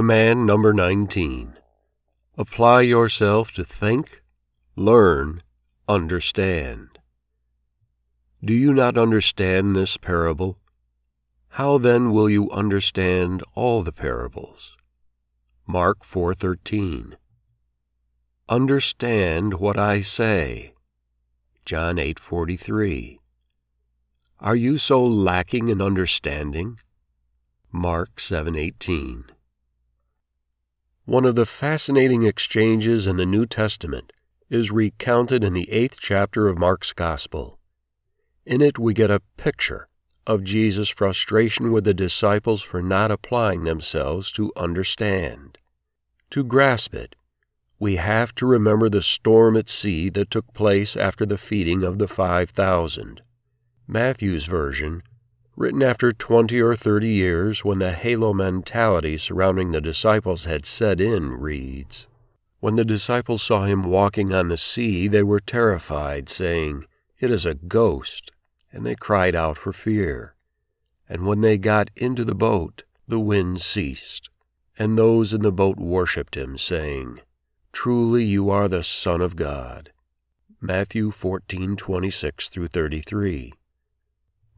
Command number 19. Apply yourself to think, learn, understand. Do you not understand this parable? How then will you understand all the parables? Mark 4:13. Understand what I say. John 8:43. Are you so lacking in understanding? Mark 7:18. One of the fascinating exchanges in the New Testament is recounted in the 8th chapter of Mark's Gospel. In it we get a picture of Jesus' frustration with the disciples for not applying themselves to understand. To grasp it, we have to remember the storm at sea that took place after the feeding of the 5,000. Matthew's version, written after 20 or 30 years when the halo mentality surrounding the disciples had set in, reads When the disciples saw him walking on the sea, they were terrified, saying, It is a ghost, and they cried out for fear. And when they got into the boat, the wind ceased, and those in the boat worshipped him, saying, Truly you are the Son of God. Matthew 14:26 through 33.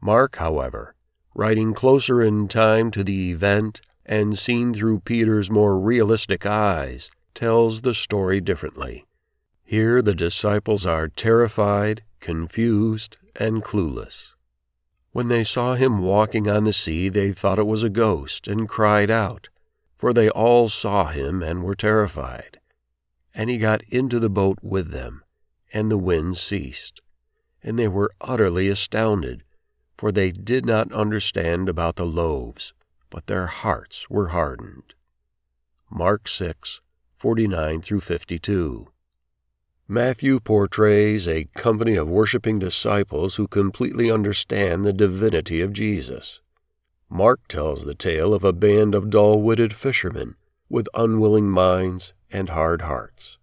Mark, however, writing closer in time to the event and seen through Peter's more realistic eyes, tells the story differently. Here the disciples are terrified, confused, and clueless. When they saw him walking on the sea, they thought it was a ghost and cried out, for they all saw him and were terrified. And he got into the boat with them, and the wind ceased. And they were utterly astounded for they did not understand about the loaves, but their hearts were hardened. Mark 6, 49 through 52. Matthew portrays a company of worshiping disciples who completely understand the divinity of Jesus. Mark tells the tale of a band of dull witted fishermen with unwilling minds and hard hearts.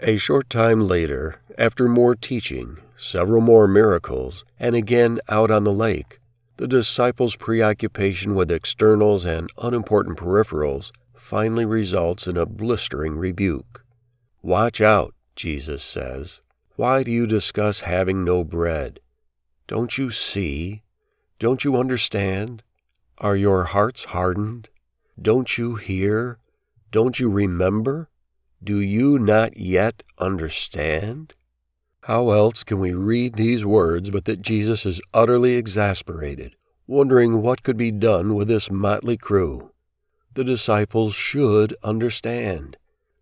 A short time later, after more teaching, several more miracles, and again out on the lake, the disciples' preoccupation with externals and unimportant peripherals finally results in a blistering rebuke. Watch out, Jesus says. Why do you discuss having no bread? Don't you see? Don't you understand? Are your hearts hardened? Don't you hear? Don't you remember? Do you not yet understand? How else can we read these words but that Jesus is utterly exasperated, wondering what could be done with this motley crew? The disciples should understand,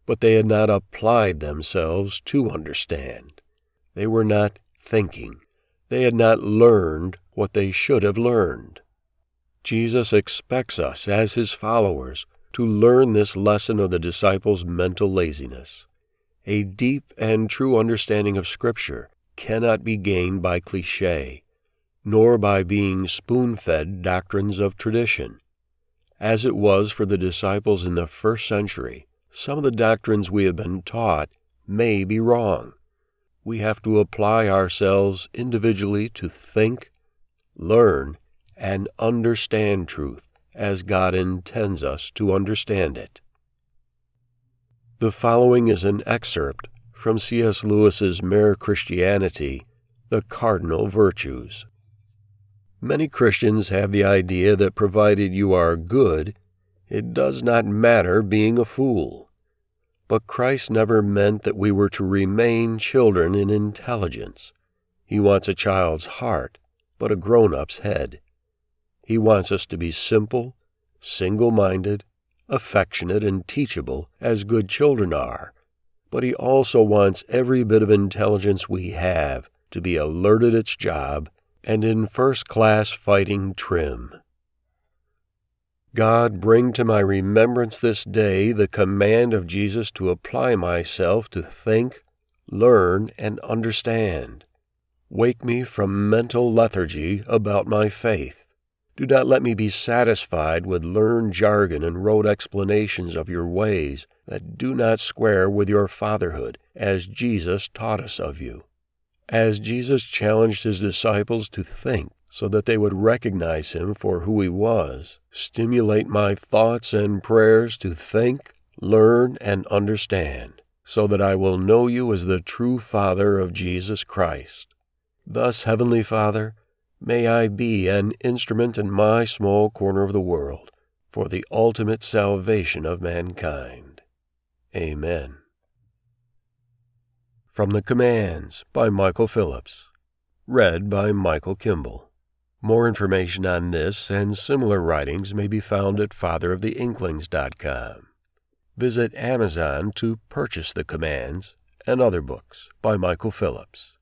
but they had not applied themselves to understand. They were not thinking. They had not learned what they should have learned. Jesus expects us, as his followers, to learn this lesson of the disciples' mental laziness. A deep and true understanding of Scripture cannot be gained by cliche, nor by being spoon fed doctrines of tradition. As it was for the disciples in the first century, some of the doctrines we have been taught may be wrong. We have to apply ourselves individually to think, learn, and understand truth as God intends us to understand it. The following is an excerpt from C.S. Lewis's Mere Christianity, The Cardinal Virtues. Many Christians have the idea that provided you are good, it does not matter being a fool. But Christ never meant that we were to remain children in intelligence. He wants a child's heart, but a grown up's head. He wants us to be simple, single minded, affectionate, and teachable as good children are, but he also wants every bit of intelligence we have to be alert at its job and in first class fighting trim. God, bring to my remembrance this day the command of Jesus to apply myself to think, learn, and understand. Wake me from mental lethargy about my faith. Do not let me be satisfied with learned jargon and rote explanations of your ways that do not square with your fatherhood, as Jesus taught us of you. As Jesus challenged his disciples to think so that they would recognize him for who he was, stimulate my thoughts and prayers to think, learn, and understand, so that I will know you as the true Father of Jesus Christ. Thus, Heavenly Father, may I be an instrument in my small corner of the world for the ultimate salvation of mankind. Amen. From the Commands by Michael Phillips. Read by Michael Kimball. More information on this and similar writings may be found at fatheroftheinklings.com. Visit Amazon to purchase the Commands and other books by Michael Phillips.